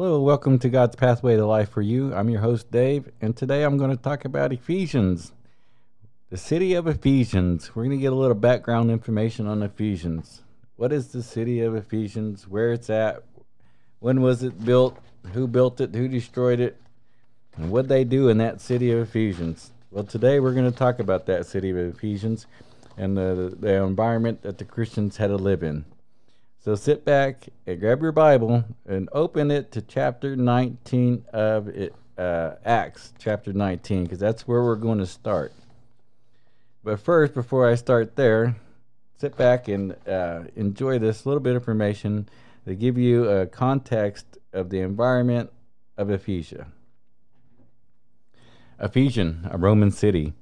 Hello, welcome to God's Pathway to Life for You. I'm your host, Dave, and today I'm going to talk about Ephesians, the city of Ephesians. We're going to get a little background information on Ephesians. What is the city of Ephesians? Where it's at? When was it built? Who built it? Who destroyed it? And what they do in that city of Ephesians? Well, today we're going to talk about that city of Ephesians and the, the environment that the Christians had to live in. So sit back and grab your Bible and open it to chapter 19 of it, uh, Acts, chapter 19, because that's where we're going to start. But first, before I start there, sit back and uh, enjoy this little bit of information to give you a context of the environment of Ephesia. Ephesian, a Roman city,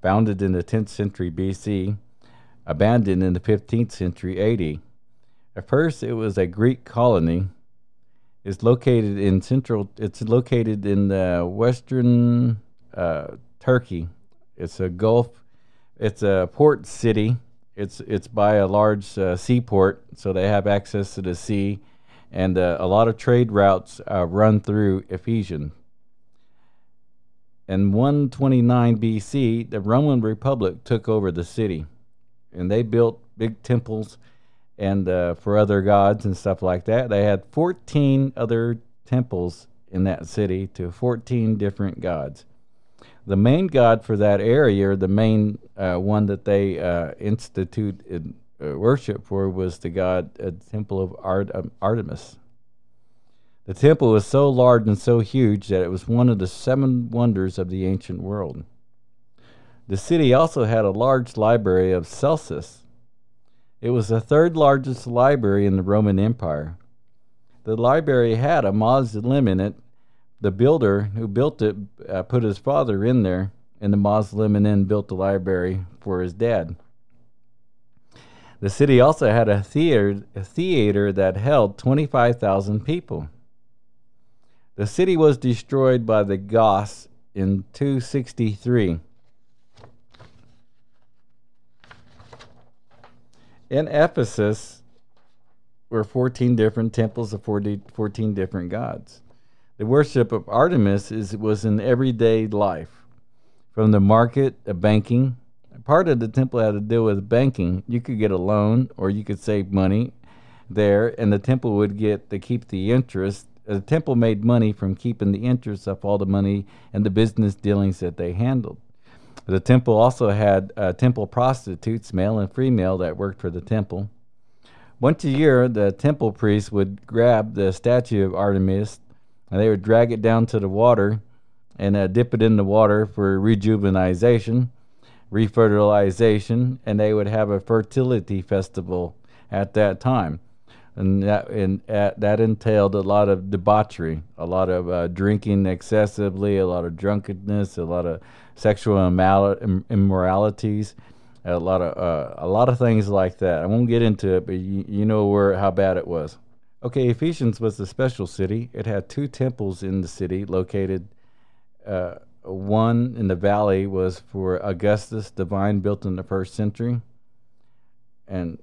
founded in the 10th century BC, abandoned in the 15th century AD. At first, it was a Greek colony. It's located in central. It's located in the western uh, Turkey. It's a Gulf. It's a port city. It's it's by a large uh, seaport, so they have access to the sea, and uh, a lot of trade routes uh, run through Ephesian. In 129 BC, the Roman Republic took over the city, and they built big temples and uh, for other gods and stuff like that. They had 14 other temples in that city to 14 different gods. The main god for that area, the main uh, one that they uh, instituted uh, worship for, was the god uh, temple of Art- um, Artemis. The temple was so large and so huge that it was one of the seven wonders of the ancient world. The city also had a large library of Celsus, it was the third largest library in the Roman Empire. The library had a mausoleum in it. The builder who built it uh, put his father in there and the mausoleum and then built the library for his dad. The city also had a theater, a theater that held 25,000 people. The city was destroyed by the Goths in 263. In Ephesus were 14 different temples of 40, 14 different gods. The worship of Artemis is, was in everyday life, from the market, a banking. Part of the temple had to deal with banking. You could get a loan or you could save money there, and the temple would get to keep the interest. The temple made money from keeping the interest of all the money and the business dealings that they handled. The temple also had uh, temple prostitutes, male and female, that worked for the temple. Once a year, the temple priests would grab the statue of Artemis and they would drag it down to the water and uh, dip it in the water for rejuvenation, refertilization, and they would have a fertility festival at that time. And that, and, uh, that entailed a lot of debauchery, a lot of uh, drinking excessively, a lot of drunkenness, a lot of sexual immoralities, a lot of uh, a lot of things like that. I won't get into it, but you, you know where how bad it was. Okay, Ephesians was a special city. It had two temples in the city located. Uh, one in the valley was for Augustus, divine, built in the first century, and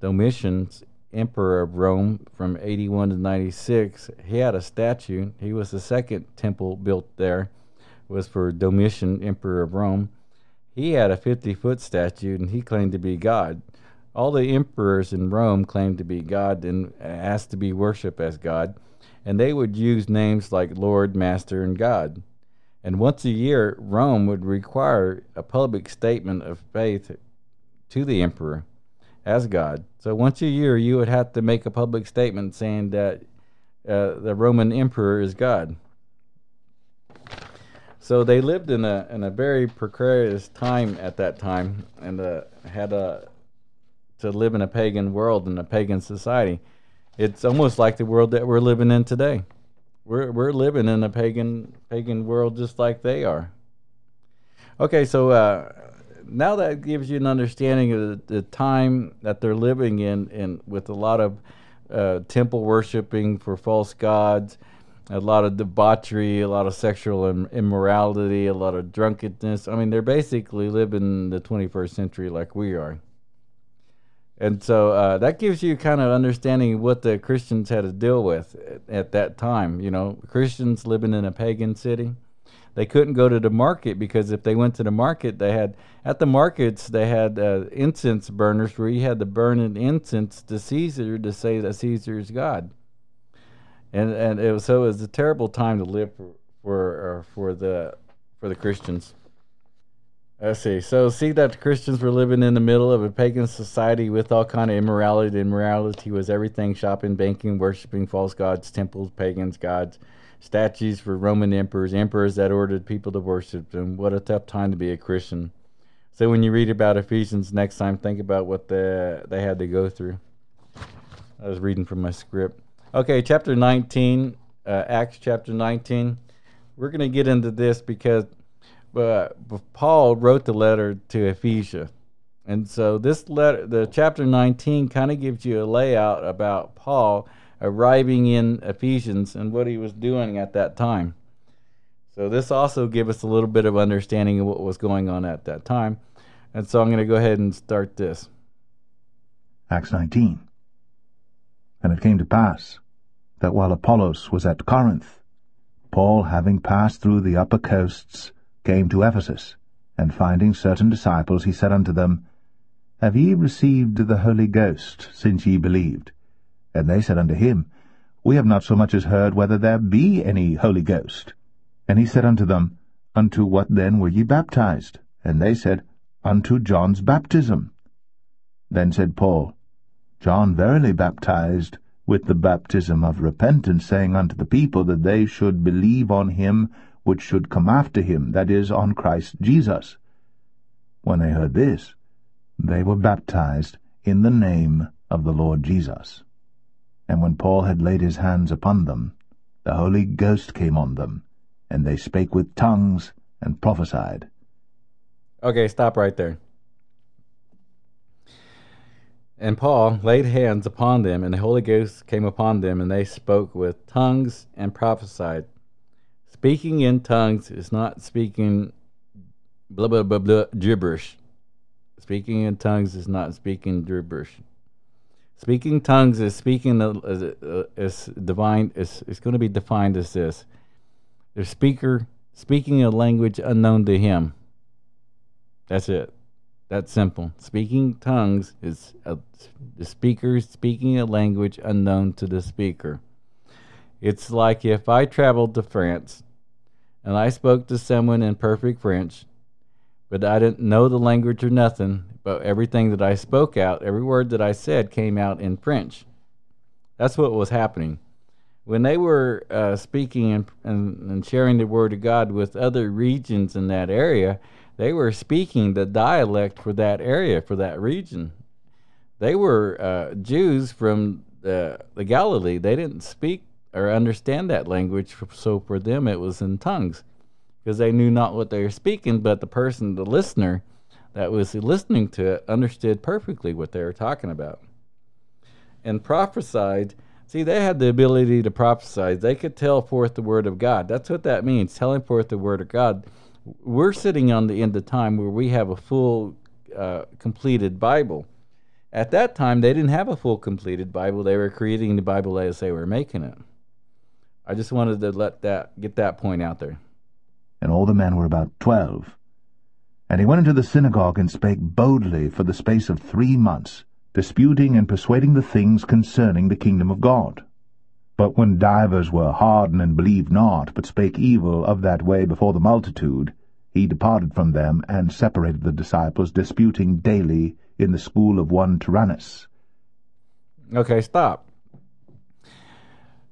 Domitian's emperor of Rome from 81 to 96. He had a statue. He was the second temple built there was for Domitian, Emperor of Rome. He had a 50 foot statue and he claimed to be God. All the emperors in Rome claimed to be God and asked to be worshipped as God, and they would use names like Lord, Master, and God. And once a year, Rome would require a public statement of faith to the emperor as God. So once a year, you would have to make a public statement saying that uh, the Roman emperor is God. So they lived in a in a very precarious time at that time, and uh, had a to live in a pagan world in a pagan society. It's almost like the world that we're living in today. We're we're living in a pagan pagan world just like they are. Okay, so uh, now that gives you an understanding of the, the, time that they're living in, in with a lot of uh, temple worshiping for false gods a lot of debauchery, a lot of sexual immorality, a lot of drunkenness. I mean, they're basically living the 21st century like we are. And so uh, that gives you kind of understanding what the Christians had to deal with at, at that time. You know, Christians living in a pagan city, they couldn't go to the market because if they went to the market, they had at the markets they had uh, incense burners where you had to burn an incense to Caesar to say that Caesar is God. And and it was, so it was a terrible time to live for for, uh, for the for the Christians. Let's see. So see that the Christians were living in the middle of a pagan society with all kind of immorality. The immorality was everything: shopping, banking, worshiping false gods, temples, pagans, gods, statues for Roman emperors, emperors that ordered people to worship them. What a tough time to be a Christian. So when you read about Ephesians next time, think about what the, they had to go through. I was reading from my script. Okay, chapter 19, uh, Acts chapter 19. We're going to get into this because but Paul wrote the letter to Ephesia. And so this letter, the chapter 19 kind of gives you a layout about Paul arriving in Ephesians and what he was doing at that time. So this also gives us a little bit of understanding of what was going on at that time. And so I'm going to go ahead and start this. Acts 19. And it came to pass that while Apollos was at Corinth, Paul, having passed through the upper coasts, came to Ephesus, and finding certain disciples, he said unto them, Have ye received the Holy Ghost, since ye believed? And they said unto him, We have not so much as heard whether there be any Holy Ghost. And he said unto them, Unto what then were ye baptized? And they said, Unto John's baptism. Then said Paul, John verily baptized with the baptism of repentance, saying unto the people that they should believe on him which should come after him, that is, on Christ Jesus. When they heard this, they were baptized in the name of the Lord Jesus. And when Paul had laid his hands upon them, the Holy Ghost came on them, and they spake with tongues and prophesied. Okay, stop right there. And Paul laid hands upon them, and the Holy Ghost came upon them, and they spoke with tongues and prophesied. Speaking in tongues is not speaking blah blah blah blah gibberish. Speaking in tongues is not speaking gibberish. Speaking tongues is speaking as, uh, is divine is is going to be defined as this: the speaker speaking a language unknown to him. That's it. That's simple. Speaking tongues is a, the speaker speaking a language unknown to the speaker. It's like if I traveled to France and I spoke to someone in perfect French, but I didn't know the language or nothing, but everything that I spoke out, every word that I said came out in French. That's what was happening. When they were uh, speaking and, and, and sharing the word of God with other regions in that area, they were speaking the dialect for that area, for that region. They were uh, Jews from the, the Galilee. They didn't speak or understand that language. So for them, it was in tongues because they knew not what they were speaking, but the person, the listener that was listening to it, understood perfectly what they were talking about. And prophesied. See, they had the ability to prophesy. They could tell forth the word of God. That's what that means, telling forth the word of God. We're sitting on the end of time where we have a full, uh, completed Bible. At that time, they didn't have a full completed Bible. They were creating the Bible as they were making it. I just wanted to let that get that point out there. And all the men were about twelve. And he went into the synagogue and spake boldly for the space of three months, disputing and persuading the things concerning the kingdom of God. But when divers were hardened and believed not, but spake evil of that way before the multitude, he departed from them, and separated the disciples, disputing daily in the school of one Tyrannus. Okay, stop.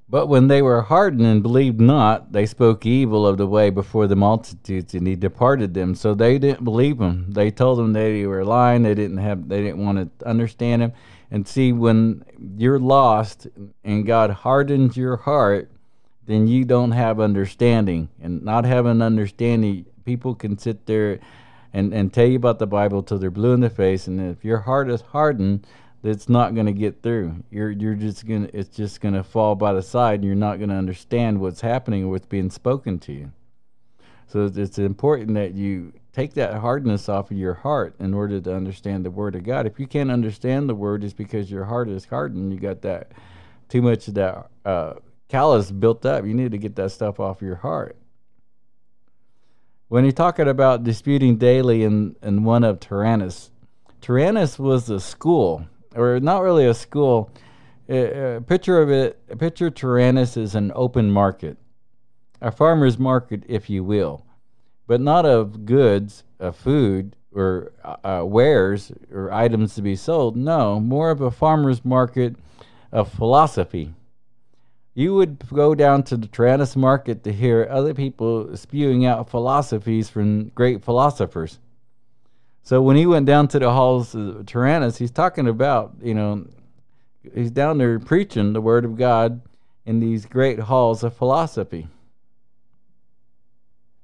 But when they were hardened and believed not, they spoke evil of the way before the multitudes, and he departed them. So they didn't believe him. They told them they were lying. They didn't have. They didn't want to understand him. And see, when you're lost and God hardens your heart, then you don't have understanding. And not having understanding, people can sit there and, and tell you about the Bible till they're blue in the face. And if your heart is hardened, it's not going to get through. You're you're just gonna it's just going to fall by the side, and you're not going to understand what's happening or what's being spoken to you. So it's important that you take that hardness off of your heart in order to understand the Word of God. If you can't understand the Word, it's because your heart is hardened. You got that too much of that uh, callus built up. You need to get that stuff off your heart. When you're talking about disputing daily in, in one of Tyrannus, Tyrannus was a school, or not really a school. A, a picture of it, picture Tyrannus is an open market, a farmer's market, if you will but not of goods, of food, or uh, uh, wares or items to be sold. No, more of a farmer's market of philosophy. You would go down to the Tyrannus market to hear other people spewing out philosophies from great philosophers. So when he went down to the halls of Tyrannus, he's talking about, you know, he's down there preaching the word of God in these great halls of philosophy.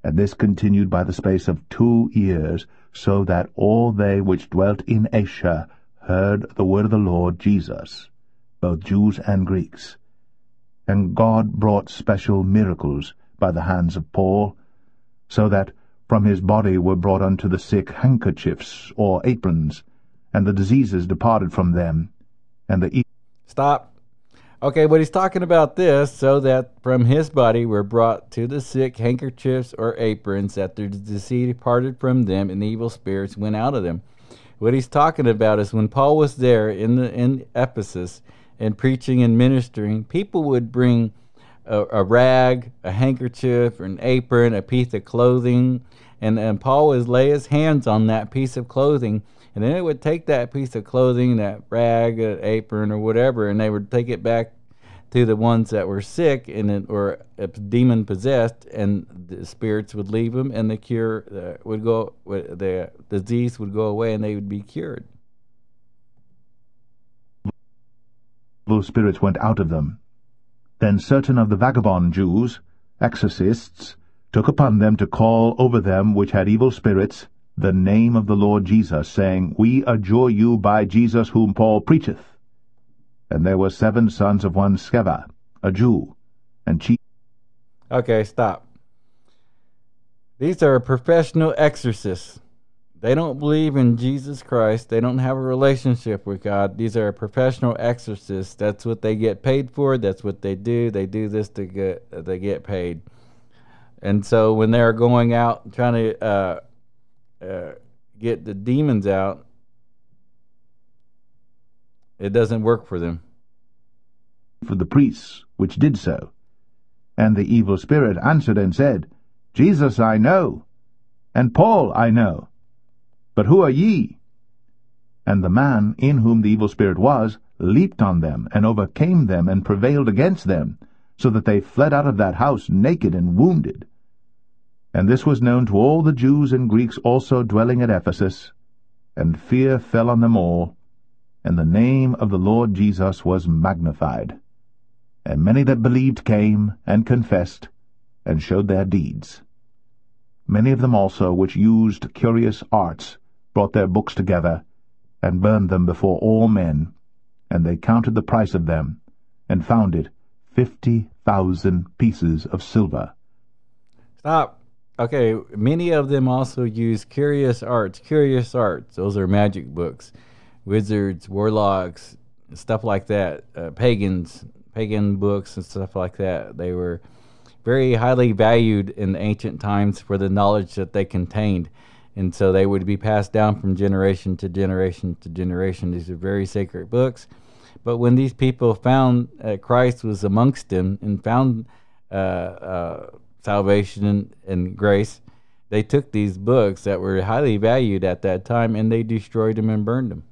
And this continued by the space of two years, so that all they which dwelt in Asia heard the word of the Lord Jesus, both Jews and Greeks. And God brought special miracles by the hands of Paul, so that from his body were brought unto the sick handkerchiefs or aprons, and the diseases departed from them, and the... E Stop. Okay, but he's talking about this so that from his body were brought to the sick handkerchiefs or aprons, that their disease departed from them, and the evil spirits went out of them. What he's talking about is when Paul was there in the in Ephesus and preaching and ministering, people would bring a, a rag, a handkerchief, an apron, a piece of clothing, and, and Paul would lay his hands on that piece of clothing and then they would take that piece of clothing, that rag, uh, apron, or whatever, and they would take it back to the ones that were sick and it, or demon possessed, and the spirits would leave them, and the cure uh, would go, the disease would go away, and they would be cured. Those spirits went out of them. Then certain of the vagabond Jews, exorcists, took upon them to call over them which had evil spirits, the name of the Lord Jesus, saying, We adjure you by Jesus whom Paul preacheth. And there were seven sons of one Sceva, a Jew, and chief. Okay, stop. These are professional exorcists. They don't believe in Jesus Christ. They don't have a relationship with God. These are professional exorcists. That's what they get paid for. That's what they do. They do this to get they get paid. And so when they're going out trying to uh, uh, get the demons out, it doesn't work for them. For the priests, which did so. And the evil spirit answered and said, Jesus I know, and Paul I know, but who are ye? And the man in whom the evil spirit was leaped on them, and overcame them, and prevailed against them, so that they fled out of that house naked and wounded. And this was known to all the Jews and Greeks also dwelling at Ephesus, and fear fell on them all, and the name of the Lord Jesus was magnified. And many that believed came, and confessed, and showed their deeds. Many of them also which used curious arts brought their books together, and burned them before all men, and they counted the price of them, and found it fifty thousand pieces of silver. Stop. Okay, many of them also use curious arts. Curious arts, those are magic books, wizards, warlocks, stuff like that. Uh, pagans, pagan books and stuff like that. They were very highly valued in ancient times for the knowledge that they contained, and so they would be passed down from generation to generation to generation. These are very sacred books. But when these people found uh, Christ was amongst them and found uh, uh salvation and, and grace, they took these books that were highly valued at that time and they destroyed them and burned them.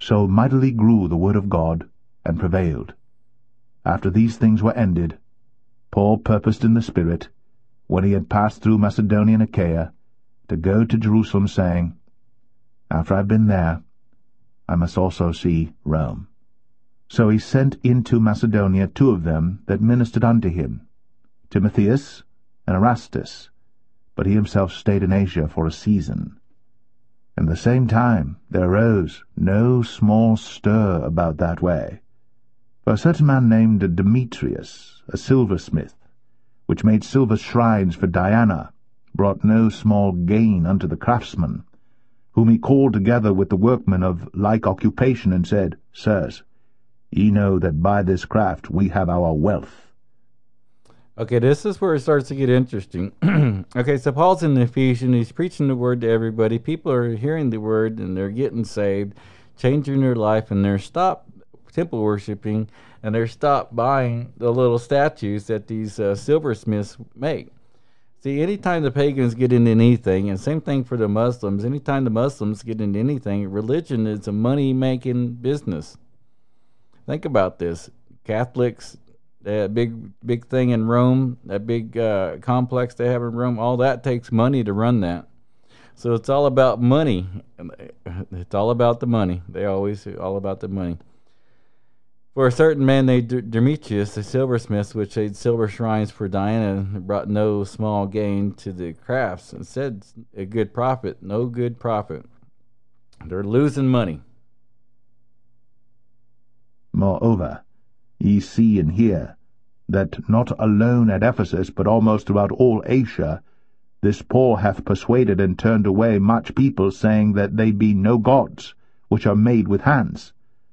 So mightily grew the word of God and prevailed. After these things were ended, Paul purposed in the Spirit, when he had passed through Macedonia and Achaia, to go to Jerusalem, saying, After I have been there, I must also see Rome. So he sent into Macedonia two of them that ministered unto him, Timotheus, and Erastus, but he himself stayed in Asia for a season. In the same time there arose no small stir about that way. For a certain man named Demetrius, a silversmith, which made silver shrines for Diana, brought no small gain unto the craftsmen, whom he called together with the workmen of like occupation, and said, Sirs, ye know that by this craft we have our wealth. Okay, this is where it starts to get interesting. okay, so Paul's in Ephesians, he's preaching the word to everybody. People are hearing the word and they're getting saved, changing their life, and they're stopped temple worshiping and they're stopped buying the little statues that these uh, silversmiths make. See, anytime the pagans get into anything, and same thing for the Muslims, anytime the Muslims get into anything, religion is a money making business. Think about this. Catholics, that big big thing in Rome, that big uh, complex they have in Rome, all that takes money to run that. So it's all about money. It's all about the money. They always all about the money. For a certain man named Demetrius, the silversmith, which made silver shrines for Diana, brought no small gain to the crafts, and said a good profit, no good profit. They're losing money. Moreover, ye see and hear that not alone at Ephesus, but almost throughout all Asia, this Paul hath persuaded and turned away much people, saying that they be no gods, which are made with hands,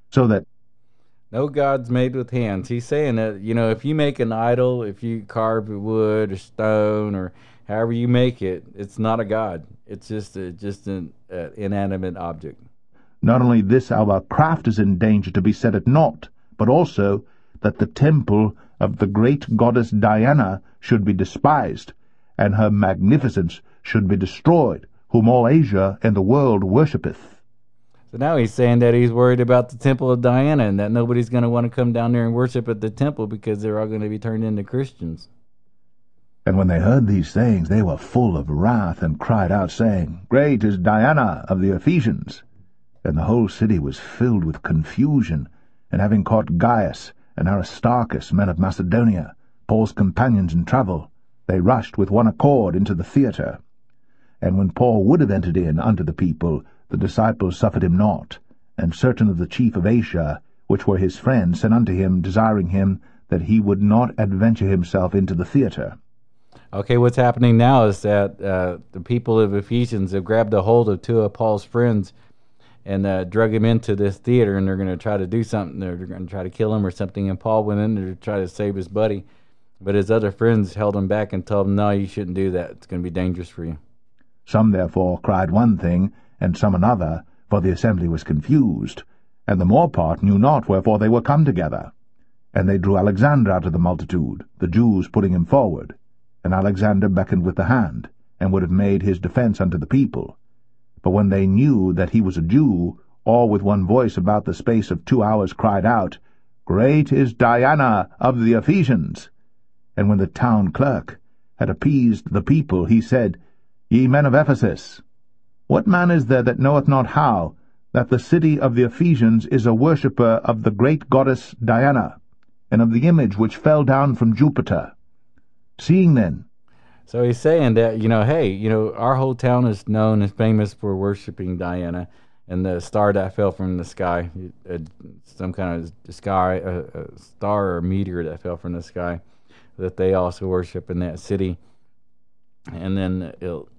so that no gods made with hands. He's saying that, you know, if you make an idol, if you carve wood or stone or however you make it, it's not a god. It's just a, just an uh, inanimate object. Not only this, our craft is in danger to be set at naught, but also that the temple of the great goddess Diana should be despised, and her magnificence should be destroyed, whom all Asia and the world worshippeth. So now he's saying that he's worried about the temple of Diana and that nobody's going to want to come down there and worship at the temple because they're all going to be turned into Christians. And when they heard these things, they were full of wrath and cried out, saying, Great is Diana of the Ephesians. And the whole city was filled with confusion, and having caught Gaius and Aristarchus, men of Macedonia, Paul's companions in travel, they rushed with one accord into the theatre. And when Paul would have entered in unto the people, the disciples suffered him not, and certain of the chief of Asia, which were his friends, sent unto him, desiring him that he would not adventure himself into the theatre. Okay, what's happening now is that uh, the people of Ephesians have grabbed a hold of two of Paul's friends and uh, drug him into this theater, and they're going to try to do something. They're going to try to kill him or something. And Paul went in there to try to save his buddy, but his other friends held him back and told him, "No, you shouldn't do that. It's going to be dangerous for you." Some therefore cried one thing, and some another, for the assembly was confused, and the more part knew not wherefore they were come together. And they drew Alexander out of the multitude, the Jews putting him forward. And Alexander beckoned with the hand, and would have made his defence unto the people. But when they knew that he was a Jew, all with one voice about the space of two hours cried out, Great is Diana of the Ephesians! And when the town clerk had appeased the people, he said, Ye men of Ephesus, what man is there that knoweth not how that the city of the Ephesians is a worshipper of the great goddess Diana, and of the image which fell down from Jupiter? Seeing then, so he's saying that, you know, hey, you know, our whole town is known and famous for worshiping Diana and the star that fell from the sky, uh, some kind of sky, a, a, star or meteor that fell from the sky, that they also worship in that city. And then it'll,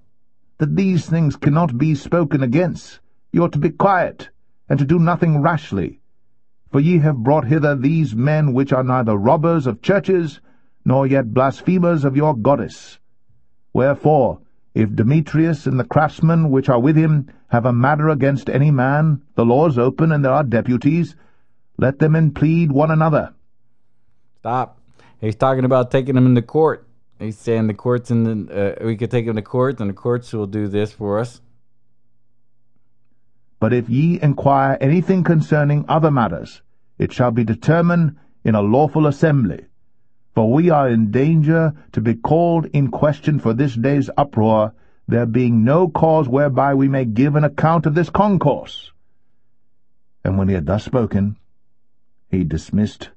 that these things cannot be spoken against. You ought to be quiet, and to do nothing rashly. For ye have brought hither these men which are neither robbers of churches, nor yet blasphemers of your goddess. Wherefore, if Demetrius and the craftsmen which are with him have a matter against any man, the law is open, and there are deputies, let them implead one another. Stop. He's talking about taking them into court. He's saying the courts and uh, we could take them to court, and the courts will do this for us. But if ye inquire anything concerning other matters, it shall be determined in a lawful assembly. For we are in danger to be called in question for this day's uproar, there being no cause whereby we may give an account of this concourse. And when he had thus spoken, he dismissed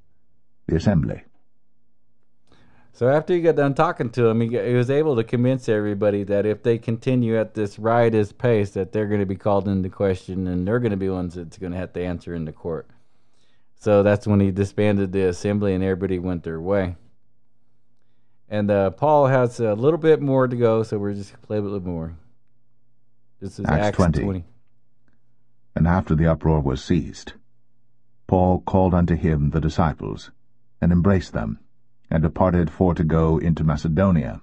the assembly. So after he got done talking to him, he, he was able to convince everybody that if they continue at this riotous pace, that they're going to be called into question and they're going to be ones that's going to have to answer in the court. So that's when he disbanded the assembly and everybody went their way. And uh, Paul has a little bit more to go, so we're just going to play a little more. This is Acts Acts, 20. 20. And after the uproar was ceased, Paul called unto him the disciples, and embraced them, and departed for to go into Macedonia.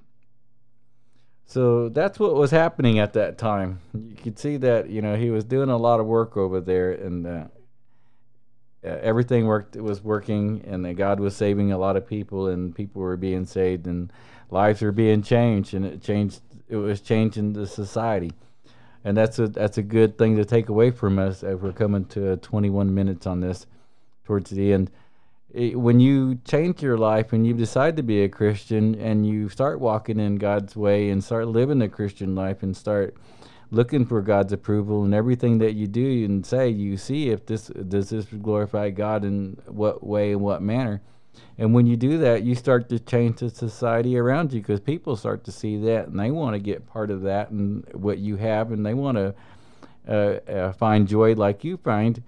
So that's what was happening at that time. You could see that you know he was doing a lot of work over there, and uh, uh, Uh, everything worked was working, and God was saving a lot of people, and people were being saved, and lives were being changed, and it changed. It was changing the society, and that's a that's a good thing to take away from us as we're coming to 21 minutes on this towards the end it, when you change your life and you decide to be a Christian and you start walking in God's way and start living a Christian life and start looking for God's approval and everything that you do and say, you see if this does this glorify God in what way and what manner. And when you do that, you start to change the society around you because people start to see that and they want to get part of that and what you have and they want to uh, uh, find joy like you find.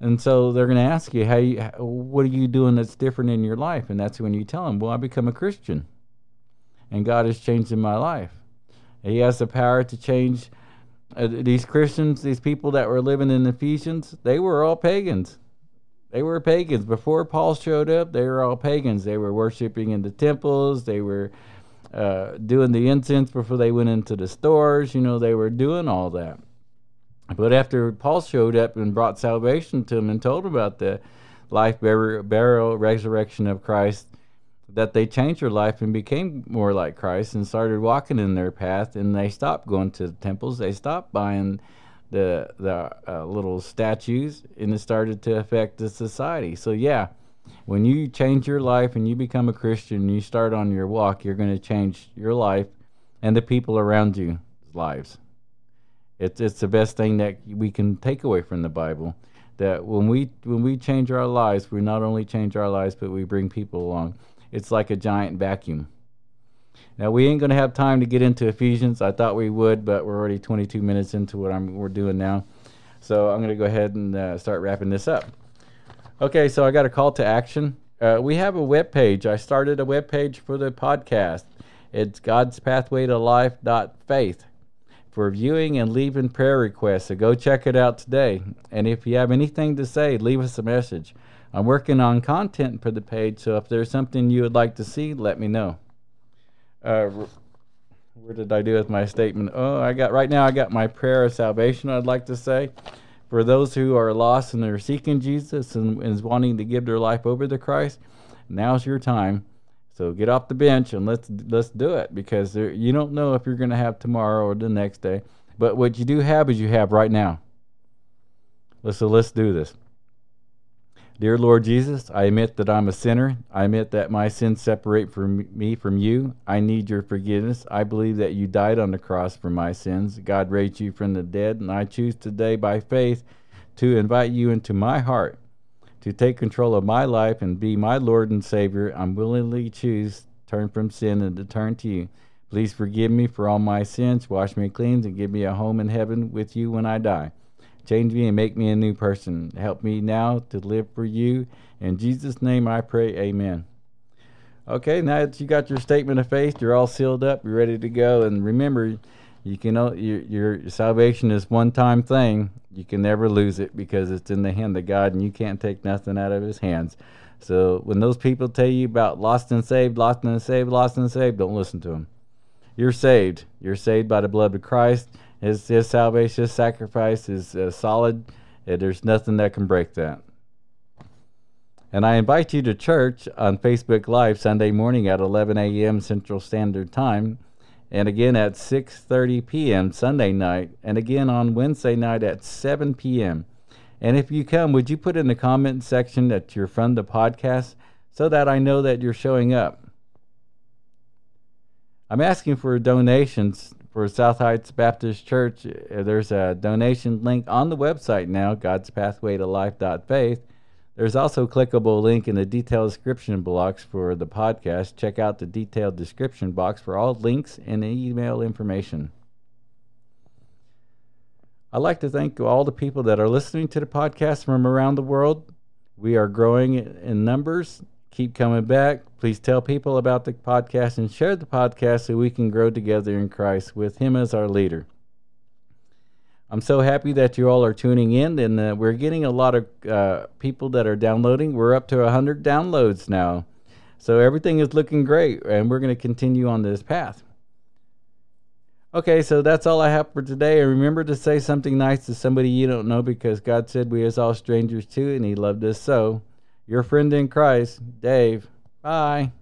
And so they're going to ask you, how you, what are you doing that's different in your life? And that's when you tell them, well, I become a Christian. And God has changed in my life. He has the power to change uh, these Christians, these people that were living in Ephesians, they were all pagans. They were pagans. Before Paul showed up, they were all pagans. They were worshiping in the temples. They were uh, doing the incense before they went into the stores. You know, they were doing all that. But after Paul showed up and brought salvation to them and told about the life, burial, resurrection of Christ, that they changed their life and became more like Christ and started walking in their path. And they stopped going to the temples. They stopped buying the the uh, little statues, and it started to affect the society. So yeah, when you change your life and you become a Christian, you start on your walk. You're going to change your life and the people around you lives. It's it's the best thing that we can take away from the Bible. That when we when we change our lives, we not only change our lives, but we bring people along. It's like a giant vacuum. Now we ain't gonna have time to get into Ephesians. I thought we would, but we're already 22 minutes into what I'm we're doing now. So I'm gonna go ahead and uh, start wrapping this up. Okay, so I got a call to action. Uh, we have a web page. I started a web page for the podcast. It's God's Pathway to Life Faith for viewing and leaving prayer requests. So go check it out today. And if you have anything to say, leave us a message. I'm working on content for the page, so if there's something you would like to see, let me know. Uh, where did I do with my statement? Oh, I got right now. I got my prayer of salvation. I'd like to say, for those who are lost and are seeking Jesus and is wanting to give their life over to Christ, now's your time. So get off the bench and let's let's do it because there, you don't know if you're going to have tomorrow or the next day. But what you do have is you have right now. So let's do this. Dear Lord Jesus, I admit that I'm a sinner. I admit that my sins separate from me from you. I need your forgiveness. I believe that you died on the cross for my sins. God raised you from the dead, and I choose today by faith to invite you into my heart to take control of my life and be my Lord and Savior, I'm willingly choose turn from sin and to turn to you. Please forgive me for all my sins, wash me clean, and give me a home in heaven with you when I die. Change me and make me a new person. Help me now to live for you. In Jesus' name I pray, amen. Okay, now that you got your statement of faith, you're all sealed up, you're ready to go. And remember, you can your, your salvation is one time thing. You can never lose it because it's in the hand of God, and you can't take nothing out of His hands. So when those people tell you about lost and saved, lost and saved, lost and saved, don't listen to them. You're saved. You're saved by the blood of Christ. His His salvation, His sacrifice is uh, solid. And there's nothing that can break that. And I invite you to church on Facebook Live Sunday morning at 11 a.m. Central Standard Time and again at 6:30 p.m. Sunday night, and again on Wednesday night at 7 p.m. And if you come, would you put in the comment section that you're from the podcast so that I know that you're showing up? I'm asking for donations for South Heights Baptist Church. Uh, there's a donation link on the website now, God's Pathway to Life.faith. There's also a clickable link in the detailed description box for the podcast. Check out the detailed description box for all links and email information. I'd like to thank all the people that are listening to the podcast from around the world. We are growing in numbers. Keep coming back. Please tell people about the podcast and share the podcast so we can grow together in Christ with Him as our leader. I'm so happy that you all are tuning in, and uh, we're getting a lot of uh, people that are downloading. We're up to 100 downloads now. So everything is looking great, and we're going to continue on this path. Okay, so that's all I have for today. And remember to say something nice to somebody you don't know because God said we as all strangers too, and He loved us so. Your friend in Christ, Dave. Bye.